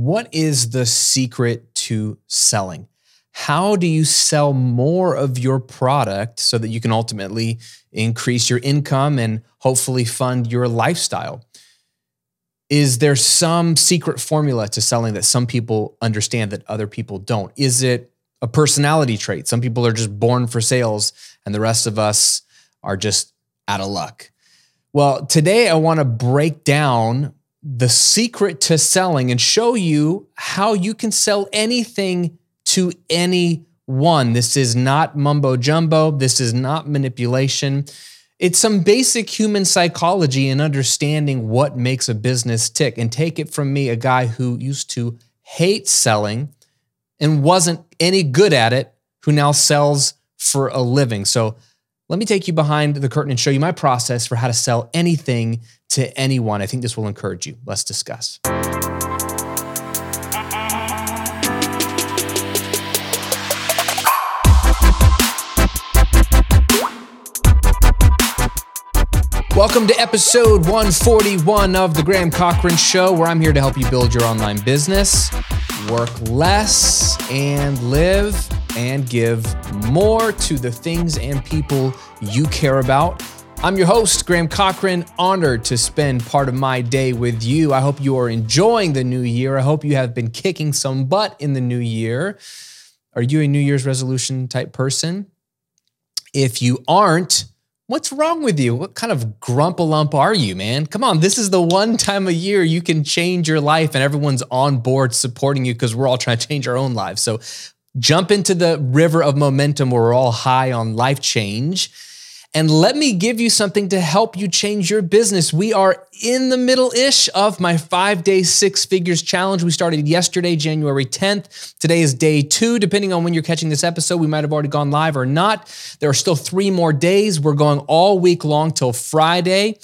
What is the secret to selling? How do you sell more of your product so that you can ultimately increase your income and hopefully fund your lifestyle? Is there some secret formula to selling that some people understand that other people don't? Is it a personality trait? Some people are just born for sales and the rest of us are just out of luck. Well, today I want to break down the secret to selling and show you how you can sell anything to anyone. This is not mumbo jumbo. This is not manipulation. It's some basic human psychology and understanding what makes a business tick. And take it from me, a guy who used to hate selling and wasn't any good at it, who now sells for a living. So let me take you behind the curtain and show you my process for how to sell anything to anyone. I think this will encourage you. Let's discuss. Welcome to episode 141 of The Graham Cochran Show, where I'm here to help you build your online business, work less, and live and give more to the things and people you care about. I'm your host, Graham Cochran. Honored to spend part of my day with you. I hope you are enjoying the new year. I hope you have been kicking some butt in the new year. Are you a New Year's resolution type person? If you aren't, What's wrong with you? What kind of grumpalump are you, man? Come on, this is the one time a year you can change your life and everyone's on board supporting you because we're all trying to change our own lives. So jump into the river of momentum where we're all high on life change and let me give you something to help you change your business. We are in the middle ish of my five day six figures challenge. We started yesterday, January 10th. Today is day two. Depending on when you're catching this episode, we might have already gone live or not. There are still three more days. We're going all week long till Friday.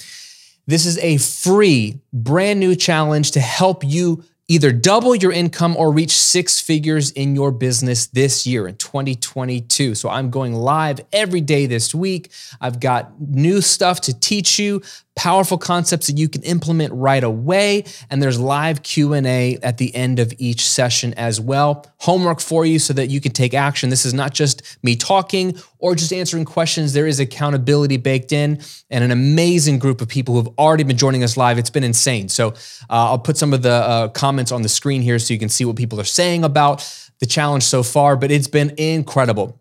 This is a free, brand new challenge to help you either double your income or reach six figures in your business this year in 2022. So I'm going live every day this week. I've got new stuff to teach you, powerful concepts that you can implement right away. And there's live q&a at the end of each session as well. Homework for you so that you can take action. This is not just me talking or just answering questions. There is accountability baked in and an amazing group of people who have already been joining us live. It's been insane. So uh, i'll put some of the uh, comments on the screen here so you can see what people are saying about the challenge so far but it's been incredible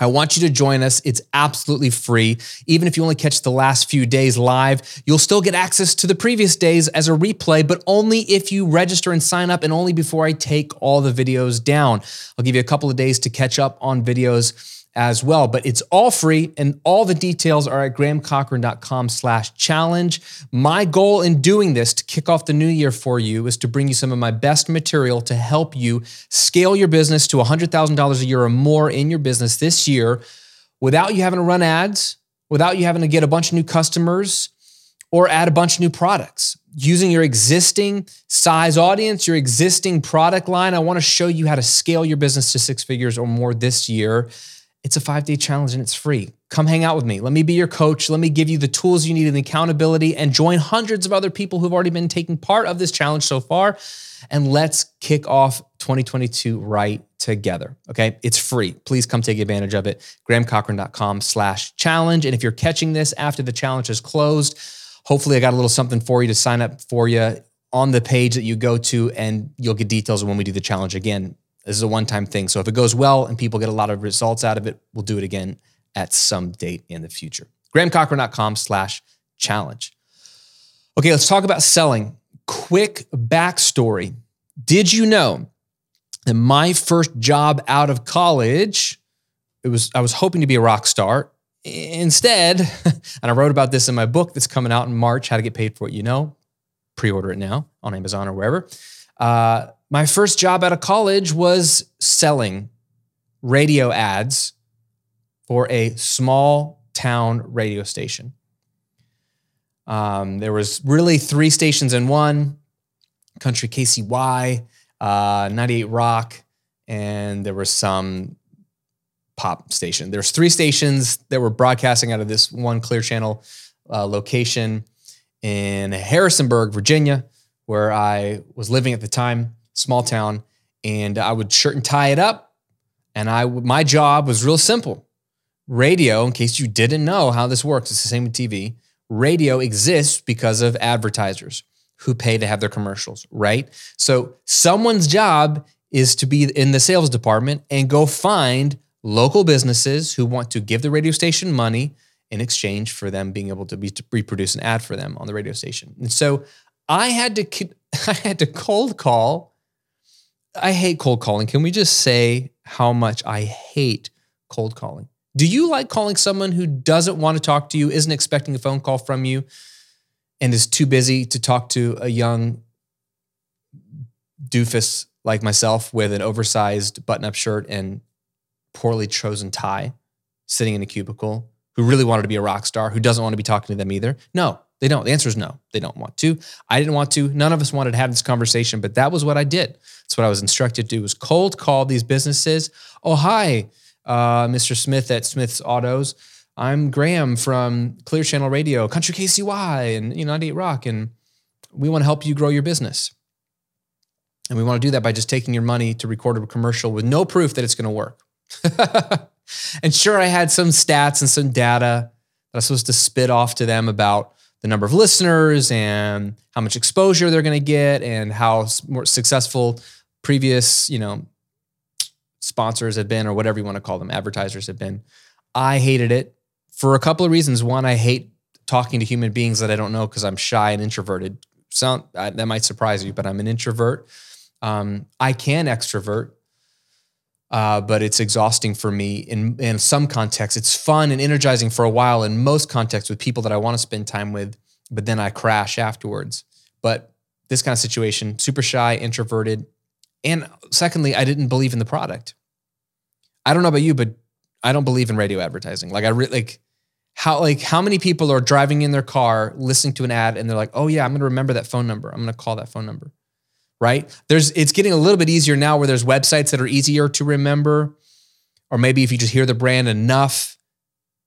I want you to join us. It's absolutely free. Even if you only catch the last few days live, you'll still get access to the previous days as a replay, but only if you register and sign up and only before I take all the videos down. I'll give you a couple of days to catch up on videos as well. But it's all free and all the details are at grahamcochran.com slash challenge. My goal in doing this to kick off the new year for you is to bring you some of my best material to help you scale your business to $100,000 a year or more in your business this year without you having to run ads, without you having to get a bunch of new customers or add a bunch of new products. Using your existing size audience, your existing product line, I want to show you how to scale your business to six figures or more this year it's a five day challenge and it's free. Come hang out with me. Let me be your coach. Let me give you the tools you need and the accountability and join hundreds of other people who've already been taking part of this challenge so far. And let's kick off 2022 right together. Okay. It's free. Please come take advantage of it. GrahamCochran.com slash challenge. And if you're catching this after the challenge is closed, hopefully I got a little something for you to sign up for you on the page that you go to, and you'll get details when we do the challenge again this is a one time thing. So if it goes well and people get a lot of results out of it, we'll do it again at some date in the future. GrahamCochran.com slash challenge. Okay, let's talk about selling. Quick backstory. Did you know that my first job out of college, it was I was hoping to be a rock star. Instead, and I wrote about this in my book that's coming out in March, How to Get Paid for What You Know. Pre-order it now on Amazon or wherever. Uh, my first job out of college was selling radio ads for a small town radio station. Um, there was really three stations in one: Country KCY, uh, 98 Rock, and there was some pop station. There's three stations that were broadcasting out of this one Clear Channel uh, location in Harrisonburg, Virginia, where I was living at the time. Small town, and I would shirt and tie it up. And I, my job was real simple. Radio, in case you didn't know how this works, it's the same with TV. Radio exists because of advertisers who pay to have their commercials, right? So someone's job is to be in the sales department and go find local businesses who want to give the radio station money in exchange for them being able to, be, to reproduce an ad for them on the radio station. And so I had to I had to cold call. I hate cold calling. Can we just say how much I hate cold calling? Do you like calling someone who doesn't want to talk to you, isn't expecting a phone call from you, and is too busy to talk to a young doofus like myself with an oversized button up shirt and poorly chosen tie sitting in a cubicle who really wanted to be a rock star, who doesn't want to be talking to them either? No, they don't. The answer is no. They don't want to. I didn't want to. None of us wanted to have this conversation, but that was what I did. That's what I was instructed to do was cold call these businesses. Oh, hi, uh, Mr. Smith at Smith's Autos. I'm Graham from Clear Channel Radio, Country KCY, and you know, 98 Rock, and we want to help you grow your business. And we want to do that by just taking your money to record a commercial with no proof that it's going to work. and sure, I had some stats and some data that I was supposed to spit off to them about the number of listeners and how much exposure they're going to get and how more successful previous, you know, sponsors have been or whatever you want to call them, advertisers have been. I hated it for a couple of reasons. One, I hate talking to human beings that I don't know because I'm shy and introverted. Sound that might surprise you, but I'm an introvert. Um, I can extrovert, uh, but it's exhausting for me in in some contexts. It's fun and energizing for a while. In most contexts, with people that I want to spend time with, but then I crash afterwards. But this kind of situation, super shy, introverted, and secondly, I didn't believe in the product. I don't know about you, but I don't believe in radio advertising. Like I really like how like how many people are driving in their car listening to an ad and they're like, "Oh yeah, I'm to remember that phone number. I'm to call that phone number." Right? There's it's getting a little bit easier now where there's websites that are easier to remember, or maybe if you just hear the brand enough,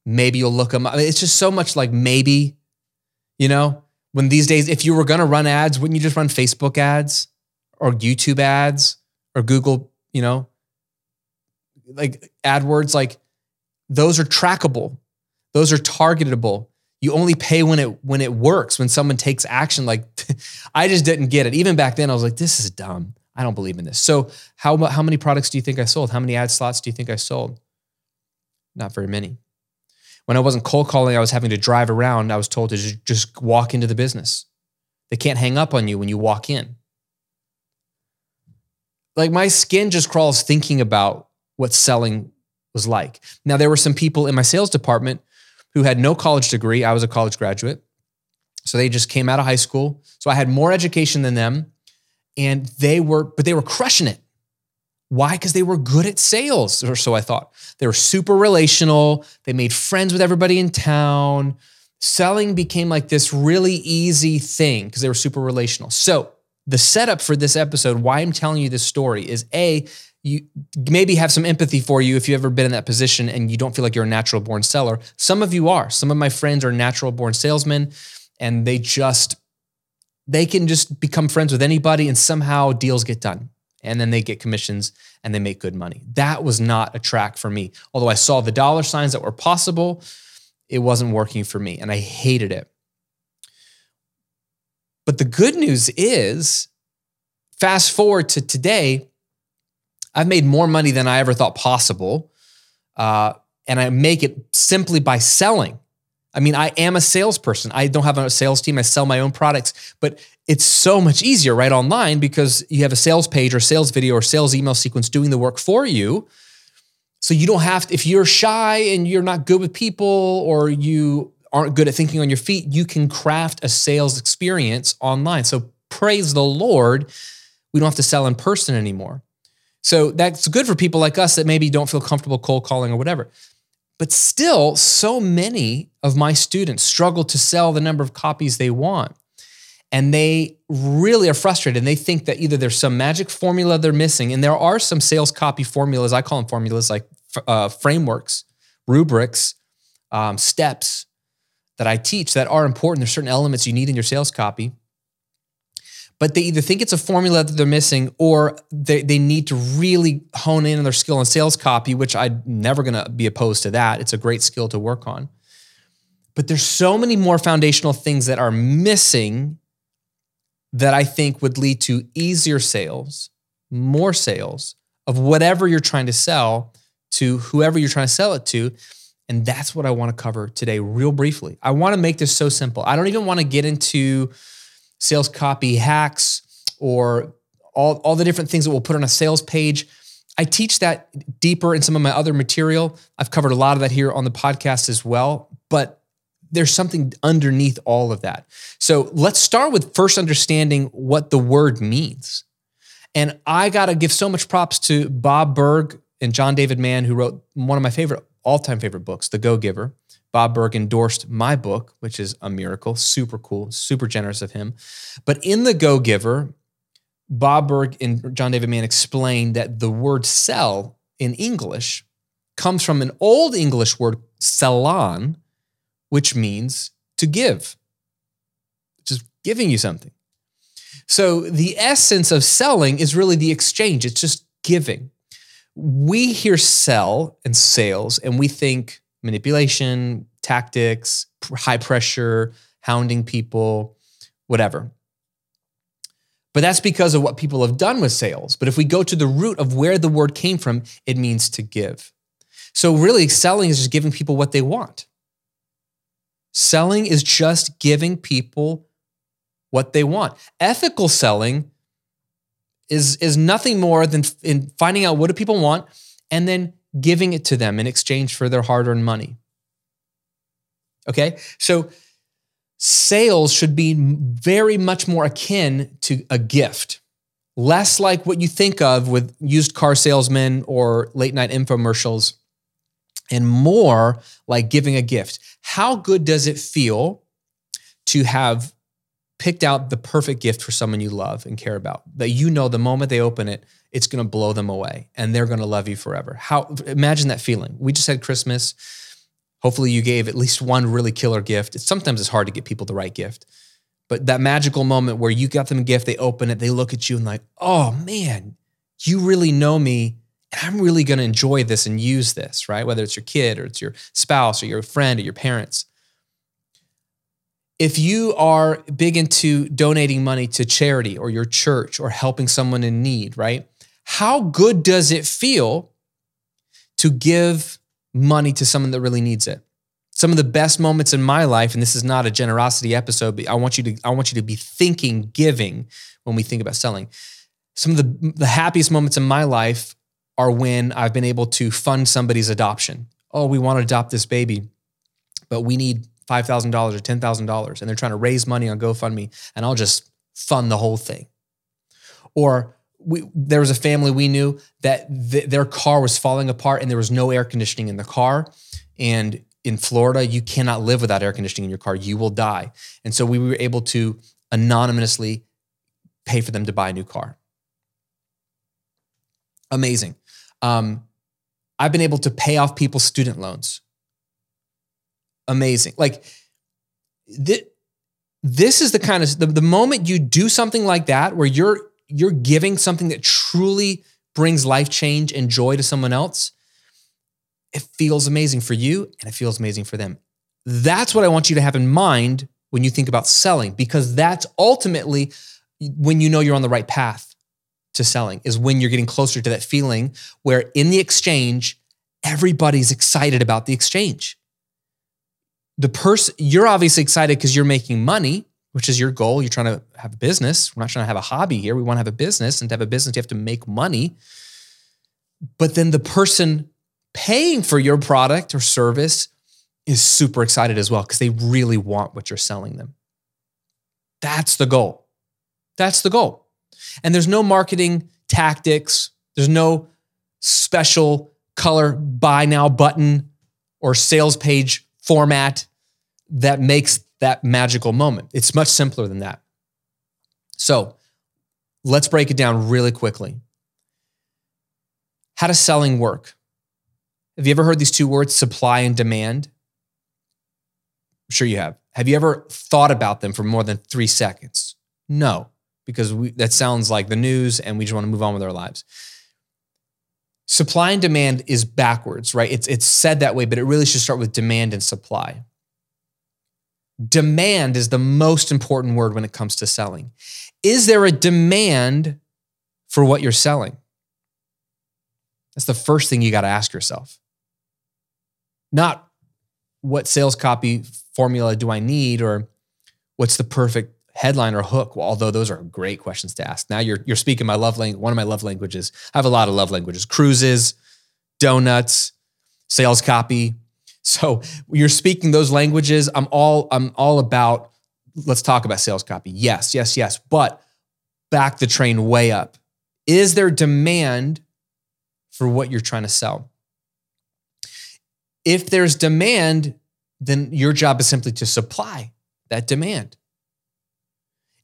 maybe you'll look them up. It's just so much like maybe, you know, when these days, if you were gonna run ads, wouldn't you just run Facebook ads or YouTube ads or Google, you know, like AdWords? Like those are trackable, those are targetable you only pay when it when it works when someone takes action. Like i just didn't get it. Even back then i was like this is dumb. I don't believe in this. So how how many products do you think i sold? How many ad slots do you think i sold? Not very many. When i wasn't cold calling i was having to drive around. I was told to just just walk into the business. They can't hang up on you when you walk in. Like my skin just crawls thinking about what selling was like. Now there were some people in my sales department who had no college degree. I was a college graduate. So they just came out of high school. So I had more education than them. And they were, but they were crushing it. Why? Because they were good at sales, or so I thought. They were super relational. They made friends with everybody in town. Selling became like this really easy thing because they were super relational. So, the setup for this episode, why I'm telling you this story is A, you maybe have some empathy for you if you've ever been in that position and you don't feel like you're a natural born seller. Some of you are. Some of my friends are natural born salesmen and they just they can just become friends with anybody and somehow deals get done. And then they get commissions and they make good money. That was not a track for me. Although I saw the dollar signs that were possible, it wasn't working for me and I hated it. But the good news is fast forward to today, I've made more money than I ever thought possible. Uh, and I make it simply by selling. I mean, I am a salesperson. I don't have a sales team. I sell my own products, but it's so much easier right online because you have a sales page or sales video or sales email sequence doing the work for you. So you don't have to, if you're shy and you're not good with people or you aren't good at thinking on your feet, you can craft a sales experience online. So praise the Lord, we don't have to sell in person anymore. So that's good for people like us that maybe don't feel comfortable cold calling or whatever. But still, so many of my students struggle to sell the number of copies they want. And they really are frustrated. And they think that either there's some magic formula they're missing, and there are some sales copy formulas, I call them formulas like uh, frameworks, rubrics, um, steps that I teach that are important. There's certain elements you need in your sales copy. But they either think it's a formula that they're missing or they, they need to really hone in on their skill in sales copy, which I'm never going to be opposed to that. It's a great skill to work on. But there's so many more foundational things that are missing that I think would lead to easier sales, more sales of whatever you're trying to sell to whoever you're trying to sell it to. And that's what I want to cover today, real briefly. I want to make this so simple. I don't even want to get into sales copy hacks or all, all the different things that we'll put on a sales page. I teach that deeper in some of my other material. I've covered a lot of that here on the podcast as well, but there's something underneath all of that. So let's start with first understanding what the word means. And I got to give so much props to Bob Burg and John David Mann, who wrote one of my favorite, all time favorite books, The Go Giver. Bob Burg endorsed my book, which is a miracle, super cool, super generous of him. But in The Go Giver, Bob Burg and John David Mann explained that the word sell in English comes from an old English word, sellan, which means to give, just giving you something. So the essence of selling is really the exchange, it's just giving. We hear sell and sales, and we think manipulation, tactics, high pressure, hounding people, whatever. But that's because of what people have done with sales. But if we go to the root of where the word came from, it means to give. So, really, selling is just giving people what they want. Selling is just giving people what they want. Ethical selling is, is nothing more than in finding out what do people want and then giving it to them in exchange for their hard earned money. Okay, so sales should be very much more akin to a gift, less like what you think of with used car salesmen or late night infomercials, and more like giving a gift. How good does it feel to have picked out the perfect gift for someone you love and care about that you know the moment they open it it's going to blow them away and they're going to love you forever. How imagine that feeling. We just had christmas. Hopefully you gave at least one really killer gift. It's, sometimes it's hard to get people the right gift but that magical moment where you got them a gift they open it they look at you and like oh man you really know me and i'm really going to enjoy this and use this right? Whether it's your kid or it's your spouse or your friend or your parents if you are big into donating money to charity or your church or helping someone in need, right? How good does it feel to give money to someone that really needs it? Some of the best moments in my life, and this is not a generosity episode, but I want you to I want you to be thinking giving when we think about selling. Some of the, the happiest moments in my life are when I've been able to fund somebody's adoption. Oh, we want to adopt this baby, but we need $5,000 or $10,000 and they're trying to raise money on GoFundMe and I'll just fund the whole thing. Or we, there was a family we knew that th- their car was falling apart and there was no air conditioning in the car. And in Florida, you cannot live without air conditioning in your car. You will die. And so we were able to anonymously pay for them to buy a new car. Amazing. Um, I've been able to pay off people's student loans amazing. Like th- this is the kind of the, the moment you do something like that where you're you're giving something that truly brings life change and joy to someone else, it feels amazing for you and it feels amazing for them. That's what I want you to have in mind when you think about selling, because that's ultimately when you know you're on the right path to selling, is when you're getting closer to that feeling where in the exchange, everybody's excited about the exchange the person you're obviously excited because you're making money which is your goal. You're trying to have a business. We're not trying to have a hobby here. We want to have a business and to have a business you have to make money. But then the person paying for your product or service is super excited as well because they really want what you're selling them. That's the goal. That's the goal. And there's no marketing tactics. There's no special color buy now button or sales page format that makes that magical moment. It's much simpler than that. So let's break it down really quickly. How does selling work? Have you ever heard these two words, supply and demand? I'm sure you have. Have you ever thought about them for more than three seconds? No. because we, that sounds like the news and we just want to move on with our lives. Supply and demand is backwards, right? It's, it's said that way, but it really should start with demand and supply. Demand is the most important word when it comes to selling. Is there a demand for what you're selling? That's the first thing you got to ask yourself. Not what sales copy formula do I need or what's the perfect headline or hook? Well, although those are great questions to ask. Now you're you're speaking my love language, one of my love languages. I have a lot of love languages: cruises, donuts, sales copy. So you're speaking those languages. I'm all I'm all about. Let's talk about sales copy. Yes, yes, yes. But back the train way up. Is there demand for what you're trying to sell? If there's demand, then your job is simply to supply that demand.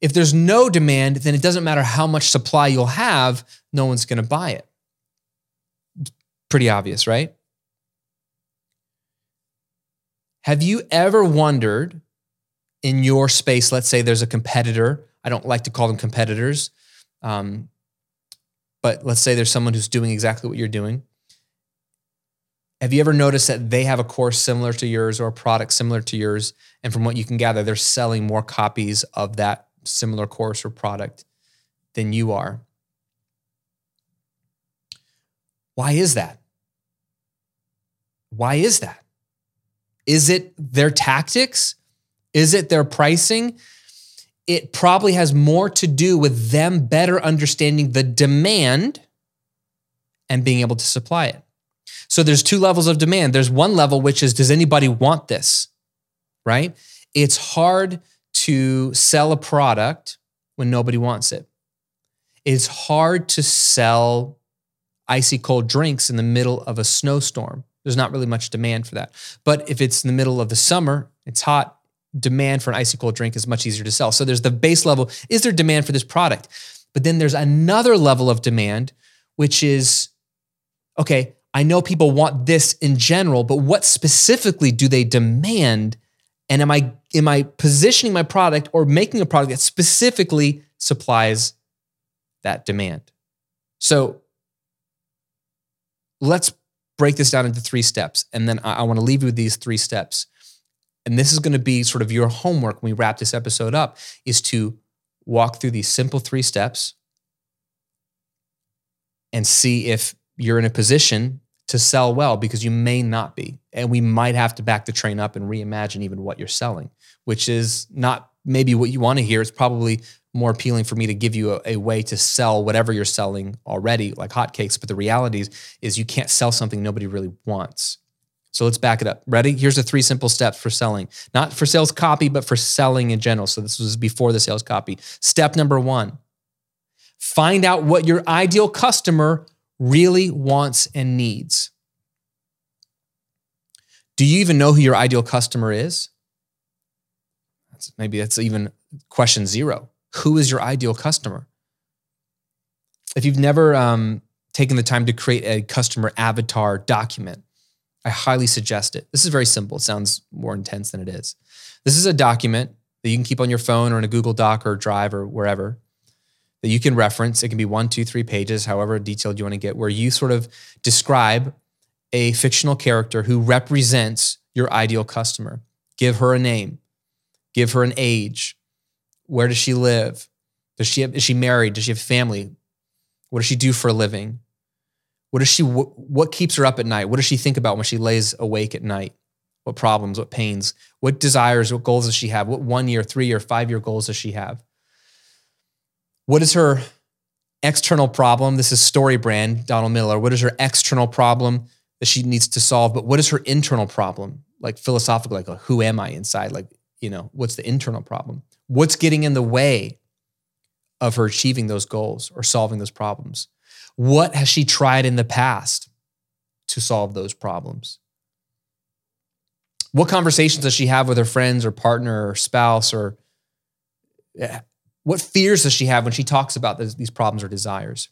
If there's no demand, then it doesn't matter how much supply you'll have, no one's going to buy it. Pretty obvious, right? Have you ever wondered in your space, let's say there's a competitor, I don't like to call them competitors, um, but let's say there's someone who's doing exactly what you're doing. Have you ever noticed that they have a course similar to yours or a product similar to yours? And from what you can gather, they're selling more copies of that similar course or product than you are. Why is that? Why is that? Is it their tactics? Is it their pricing? It probably has more to do with them better understanding the demand and being able to supply it. So there's two levels of demand. There's one level, which is does anybody want this? Right? It's hard to sell a product when nobody wants it. It's hard to sell icy cold drinks in the middle of a snowstorm. There's not really much demand for that. But if it's in the middle of the summer, it's hot, demand for an icy cold drink is much easier to sell. So there's the base level is there demand for this product? But then there's another level of demand, which is okay, I know people want this in general, but what specifically do they demand? And am I am I positioning my product or making a product that specifically supplies that demand? So let's break this down into three steps. And then I, I want to leave you with these three steps. And this is going to be sort of your homework when we wrap this episode up is to walk through these simple three steps and see if you're in a position to sell well because you may not be. And we might have to back the train up and reimagine even what you're selling, which is not maybe what you want to hear. It's probably more appealing for me to give you a, a way to sell whatever you're selling already, like hotcakes. But the reality is, is you can't sell something nobody really wants. So let's back it up. Ready? Here's the three simple steps for selling, not for sales copy, but for selling in general. So this was before the sales copy. Step number one find out what your ideal customer really wants and needs. Do you even know who your ideal customer is? Maybe that's even question zero. Who is your ideal customer? If you've never um, taken the time to create a customer avatar document, I highly suggest it. This is very simple. It sounds more intense than it is. This is a document that you can keep on your phone or in a Google Doc or Drive or wherever that you can reference. It can be one, two, three pages, however detailed you want to get, where you sort of describe a fictional character who represents your ideal customer. Give her a name, give her an age. Where does she live? Does she have, is she married? Does she have family? What does she do for a living? What does she what keeps her up at night? What does she think about when she lays awake at night? What problems, what pains, what desires, what goals does she have? What one year, three year, five year goals does she have? What is her external problem? This is StoryBrand, Donald Miller. What is her external problem that she needs to solve? But what is her internal problem? Like philosophical, like who am I inside? Like, you know, what's the internal problem? What's getting in the way of her achieving those goals or solving those problems? What has she tried in the past to solve those problems? What conversations does she have with her friends or partner or spouse or eh, what fears does she have when she talks about these problems or desires?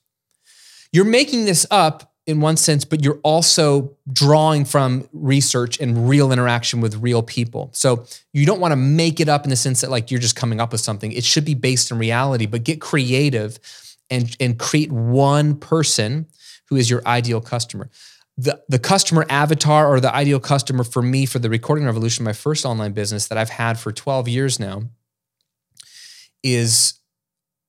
You're making this up in one sense, but you're also drawing from research and real interaction with real people. So you don't want to make it up in the sense that like you're just coming up with something. It should be based in reality, but get creative and, and create one person who is your ideal customer. The, the customer avatar or the ideal customer for me for the recording revolution, my first online business that I've had for 12 years now, is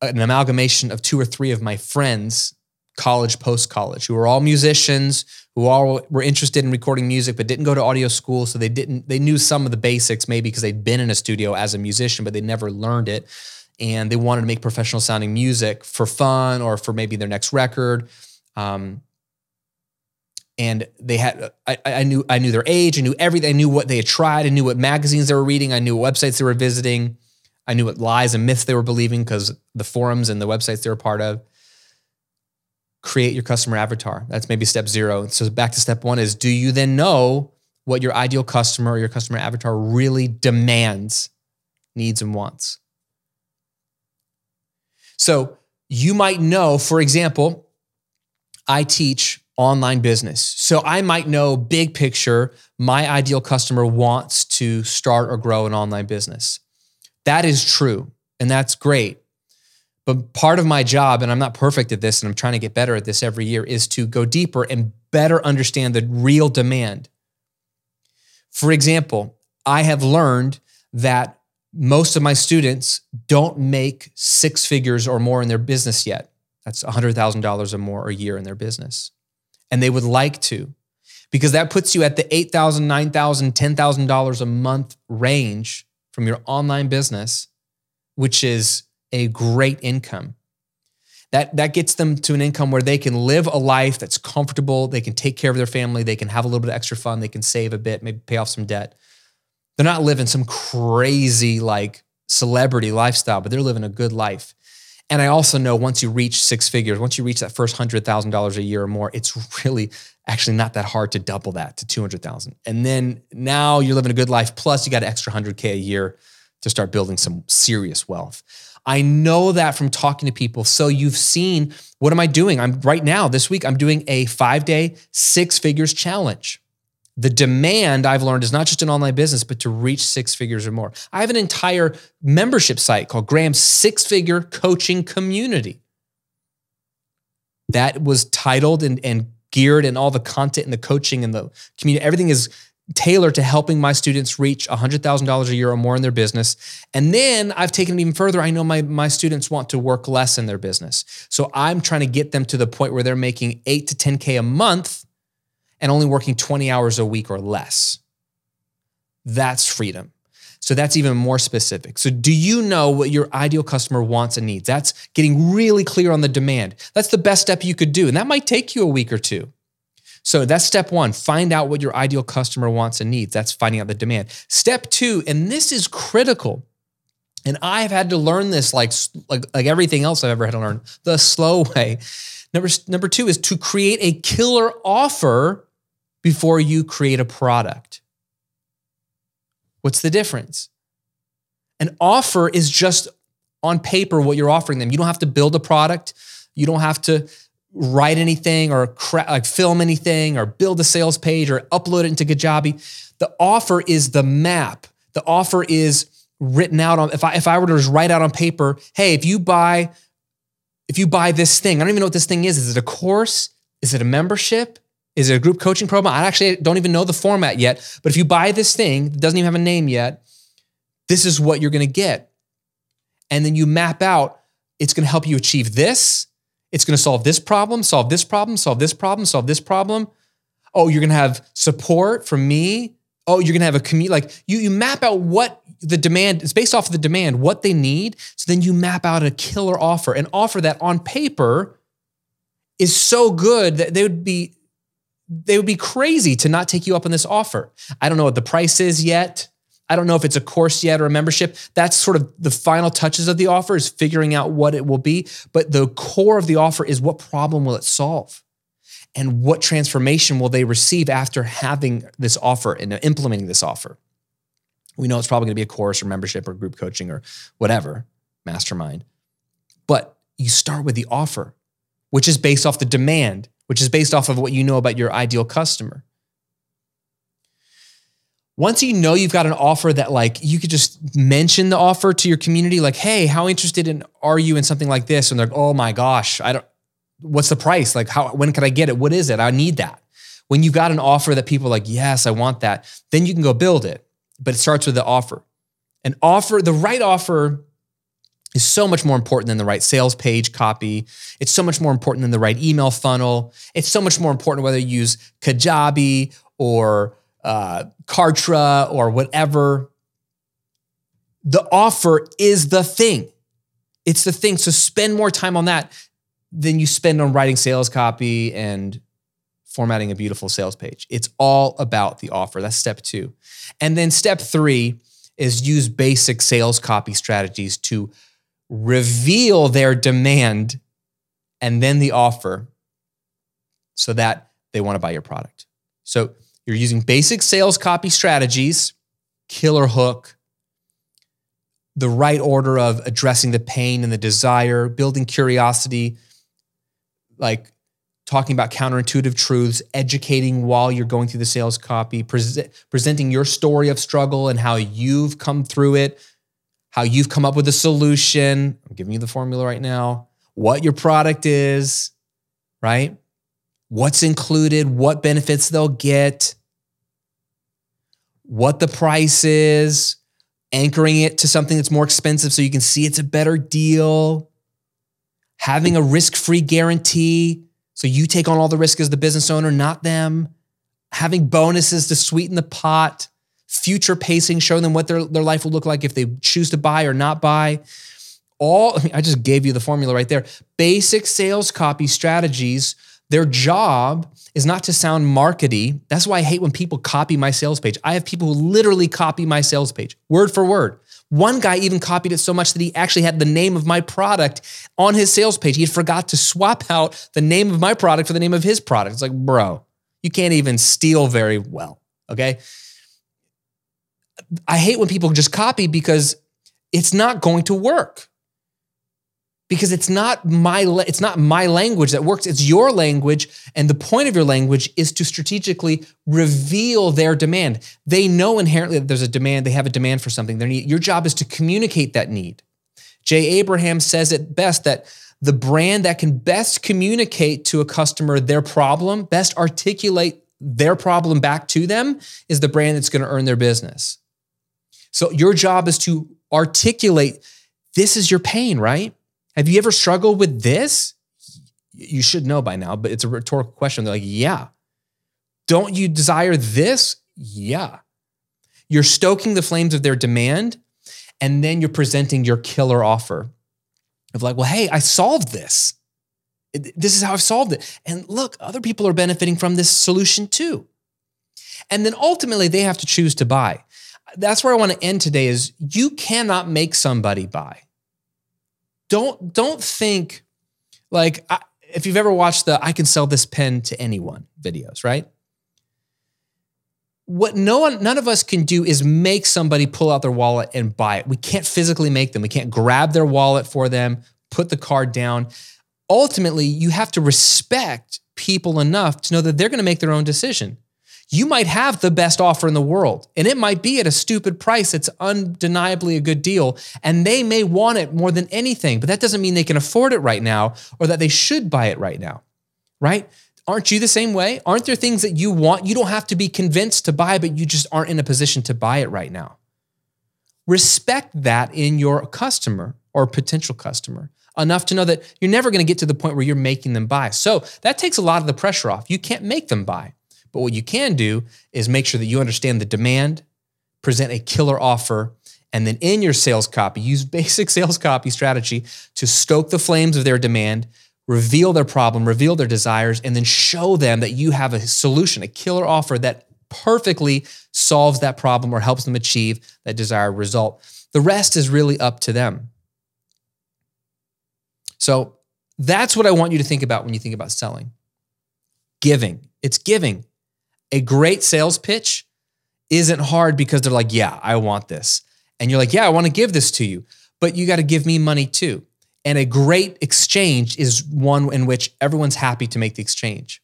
an amalgamation of two or three of my friends college, post college, who were all musicians, who all were interested in recording music, but didn't go to audio school. So they didn't, they knew some of the basics, maybe because they'd been in a studio as a musician, but they never learned it. And they wanted to make professional sounding music for fun or for maybe their next record. Um, and they had I, I, knew I knew their age, I knew everything, I knew what they had tried, I knew what magazines they were reading, I knew what websites they were visiting, I knew what lies and myths they were believing because the forums and the websites they were part of create your customer avatar. That's maybe step zero. So back to step one is do you then know what your ideal customer or your customer avatar really demands, needs, and wants? So you might know, for example, I teach online business. So I might know big picture, my ideal customer wants to start or grow an online business. That is true. And that's great. But part of my job, and I'm not perfect at this, and I'm trying to get better at this every year, is to go deeper and better understand the real demand. For example, I have learned that most of my students don't make six figures or more in their business yet. That's $100,000 or more a year in their business. And they would like to, because that puts you at the $8,000, $9,000, $10,000 a month range from your online business, which is a great income. That, that gets them to an income where they can live a life that's comfortable. They can take care of their family. They can have a little bit of extra fun. They can save a bit, maybe pay off some debt. They're not living some crazy like celebrity lifestyle, but they're living a good life. And I also know once you reach six figures, once you reach that first hundred thousand dollars a year or more, it's really actually not that hard to double that to two hundred thousand. And then now you're living a good life. Plus, you got an extra hundred k a year to start building some serious wealth. I know that from talking to people. So you've seen what am I doing? I'm right now, this week, I'm doing a five day, six figures challenge. The demand I've learned is not just an online business, but to reach six figures or more. I have an entire membership site called Graham's Six Figure Coaching Community. That was titled and, and geared and all the content and the coaching and the community, everything is tailored to helping my students reach $100,000 a year or more in their business. And then I've taken it even further. I know my, my students want to work less in their business. So I'm trying to get them to the point where they're making 8 to 10K a month and only working 20 hours a week or less. That's freedom. So that's even more specific. So, do you know what your ideal customer wants and needs? That's getting really clear on the demand. That's the best step you could do. And that might take you a week or two. So that's step one. Find out what your ideal customer wants and needs. That's finding out the demand. Step two, and this is critical. And I've had to learn this like, like, like everything else I've ever had to learn the slow way. Number, number two is to create a killer offer before you create a product. What's the difference? An offer is just on paper what you're offering them. You don't have to build a product. You don't have to write anything or cra- like film anything or build a sales page or upload it into Kajabi. The offer is the map. The offer is written out on if I if I were to just write out on paper, hey, if you buy if you buy this thing, I don't even know what this thing is. Is it a course? Is it a membership? Is it a group coaching program? I actually don't even know the format yet. But if you buy this thing, it doesn't even have a name yet, this is what you're going to get. And then you map out it's going to help you achieve this it's going to solve this problem, solve this problem, solve this problem, solve this problem. Oh, you're going to have support from me. Oh, you're going to have a community. Like you, you map out what the demand is based off of the demand, what they need. So then you map out a killer offer, an offer that on paper is so good that they would be they would be crazy to not take you up on this offer. I don't know what the price is yet. I don't know if it's a course yet or a membership. That's sort of the final touches of the offer is figuring out what it will be. But the core of the offer is what problem will it solve? And what transformation will they receive after having this offer and implementing this offer? We know it's probably going to be a course or membership or group coaching or whatever, mastermind. But you start with the offer, which is based off the demand. which is based off of what you know about your ideal customer. Once you know you've got an offer that like you could just mention the offer to your community like, "Hey, how interested in are you in something like this?" and they're like, "Oh my gosh, I don't what's the price? Like how when can I get it? What is it? I need that." When you've got an offer that people like, "Yes, I want that." Then you can go build it. But it starts with the offer. An offer, the right offer is so much more important than the right sales page copy. It's so much more important than the right email funnel. It's so much more important whether you use Kajabi or uh, Kartra or whatever. The offer is the thing. It's the thing. So spend more time on that than you spend on writing sales copy and formatting a beautiful sales page. It's all about the offer. That's step two. And then step three is use basic sales copy strategies to reveal their demand and then the offer so that they want to buy your product. So you're using basic sales copy strategies, killer hook, the right order of addressing the pain and the desire, building curiosity, like talking about counterintuitive truths, educating while you're going through the sales copy, pre- presenting your story of struggle and how you've come through it, how you've come up with a solution. I'm giving you the formula right now, what your product is, right? What's included, what benefits they'll get, what the price is, anchoring it to something that's more expensive so you can see it's a better deal, having a risk free guarantee so you take on all the risk as the business owner, not them. Having bonuses to sweeten the pot, future pacing, showing them what their, their life will look like if they choose to buy or not buy. All, I, just gave you the formula right there. Basic sales copy strategies. Their job is not to sound markety. That's why I hate when people copy my sales page. I have people who literally copy my sales page, word for word. One guy even copied it so much that he actually had the name of my product on his sales page. He had forgot to swap out the name of my product for the name of his product. It's like, bro, you can't even steal very well. Okay. I hate when people just copy because it's not going to work because it's not my it's not my language that works. It's your language and the point of your language is to strategically reveal their demand. They know inherently that there's a demand they have a demand for something. Their need your job is to communicate that need. Jay abraham says it best that the brand that can best communicate to a customer their problem best articulate their problem back to them is the brand that's going to earn their business. So your job is to articulate this is your pain right have you ever struggled with this? You should know by now, but it's a rhetorical question. They're like, yeah. Don't you desire this? Yeah. You're stoking the flames of their demand, and then you're presenting your killer offer of like, well, hey, I solved this. This is how I've solved it. And look, other people are benefiting from this solution too. And then ultimately, they have to choose to buy. That's where I want to end today is you cannot make somebody buy don't don't think like I, if you've ever watched the I can sell this pen to anyone videos, right? What no one none of us can do is make somebody pull out their wallet and buy it. We can't physically make them. We can't grab their wallet for them, put the card down. Ultimately, you have to respect people enough to know that they're going to make their own decision you might have the best offer in the world and it might be at a stupid price. It's undeniably a good deal. And they may want it more than anything, but that doesn't mean they can afford it right now or that they should buy it right now, right? Aren't you the same way? Aren't there things that you want? You don't have to be convinced to buy, but you just aren't in a position to buy it right now. Respect that in your customer or potential customer enough to know that you're never going to get to the point where you're making them buy. So that takes a lot of the pressure off. You can't make them buy. But what you can do is make sure that you understand the demand, present a killer offer, and then in your sales copy, use basic sales copy strategy to stoke the flames of their demand, reveal their problem, reveal their desires, and then show them that you have a solution, a killer offer that perfectly solves that problem or helps them achieve that desired result. The rest is really up to them. So that's what I want you to think about when you think about selling. Giving. It's giving a great sales pitch isn't hard because they're like, yeah, I want this. And you're like, yeah, I want to give this to you, but you got to give me money too. And a great exchange is one in which everyone's happy to make the exchange.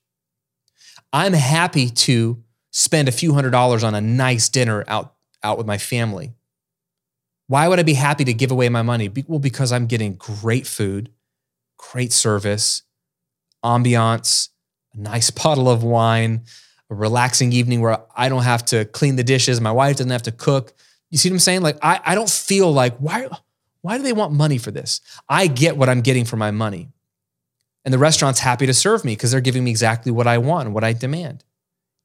I'm happy to spend a few hundred dollars on a nice dinner out, out with my family. Why would I be happy to give away my money? Well, because I'm getting great food, great service, ambiance, a nice bottle of wine, a relaxing evening where I don't have to clean the dishes, my wife doesn't have to cook. You see what I'm saying? Like I, I don't feel like why why do they want money for this? I get what I'm getting for my money. And the restaurant's happy to serve me because they're giving me exactly what I want and what I demand.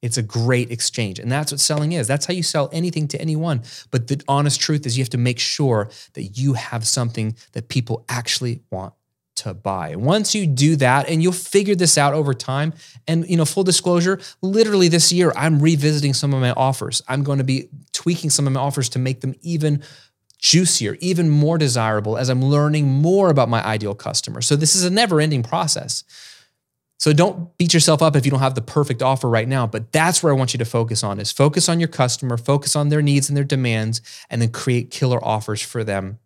It's a great exchange. And that's what selling is. That's how you sell anything to anyone. But the honest truth is you have to make sure that you have something that people actually want to buy. Once you do that, and you'll figure this out over time. And you know, full disclosure, literally this year, I'm revisiting some of my offers. I'm going to be tweaking some of my offers to make them even juicier, even more desirable as I'm learning more about my ideal customer. So this is a never-ending process. So don't beat yourself up if you don't have the perfect offer right now, but that's where I want you to focus on is focus on your customer, focus on their needs and their demands and then create killer offers for them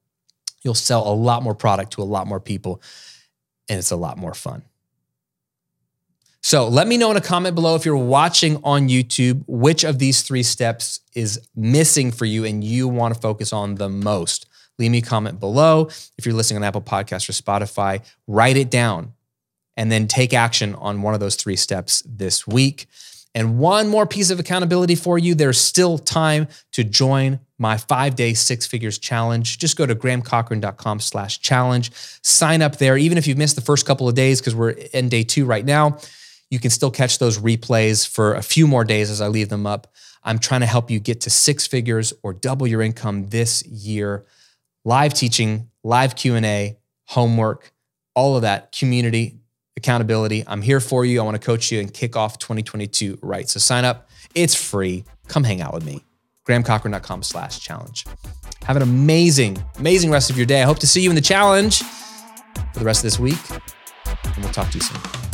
You'll sell a lot more product to a lot more people, and it's a lot more fun. So let me know in a comment below if you're watching on YouTube, which of these three steps is missing for you and you want to focus on the most. Leave me a comment below. If you're listening on Apple Podcasts or Spotify, write it down and then take action on one of those three steps this week. And one more piece of accountability for you there's still time to join my five day six figures challenge. Just go to grahamcochrane.com slash challenge. Sign up there. Even if you've missed the first couple of days, because we're in day two right now, you can still catch those replays for a few more days as I leave them up. I'm trying to help you get to six figures or double your income this year. Live teaching, live Q&A, homework, all of that, community, accountability. I'm here for you. I want to coach you and kick off 2022 right. So sign up. It's free. Come hang out with me. GrahamCochrane.com slash challenge. Have an amazing, amazing rest of your day. I hope to see you in the challenge for the rest of this week. And we'll talk to you soon.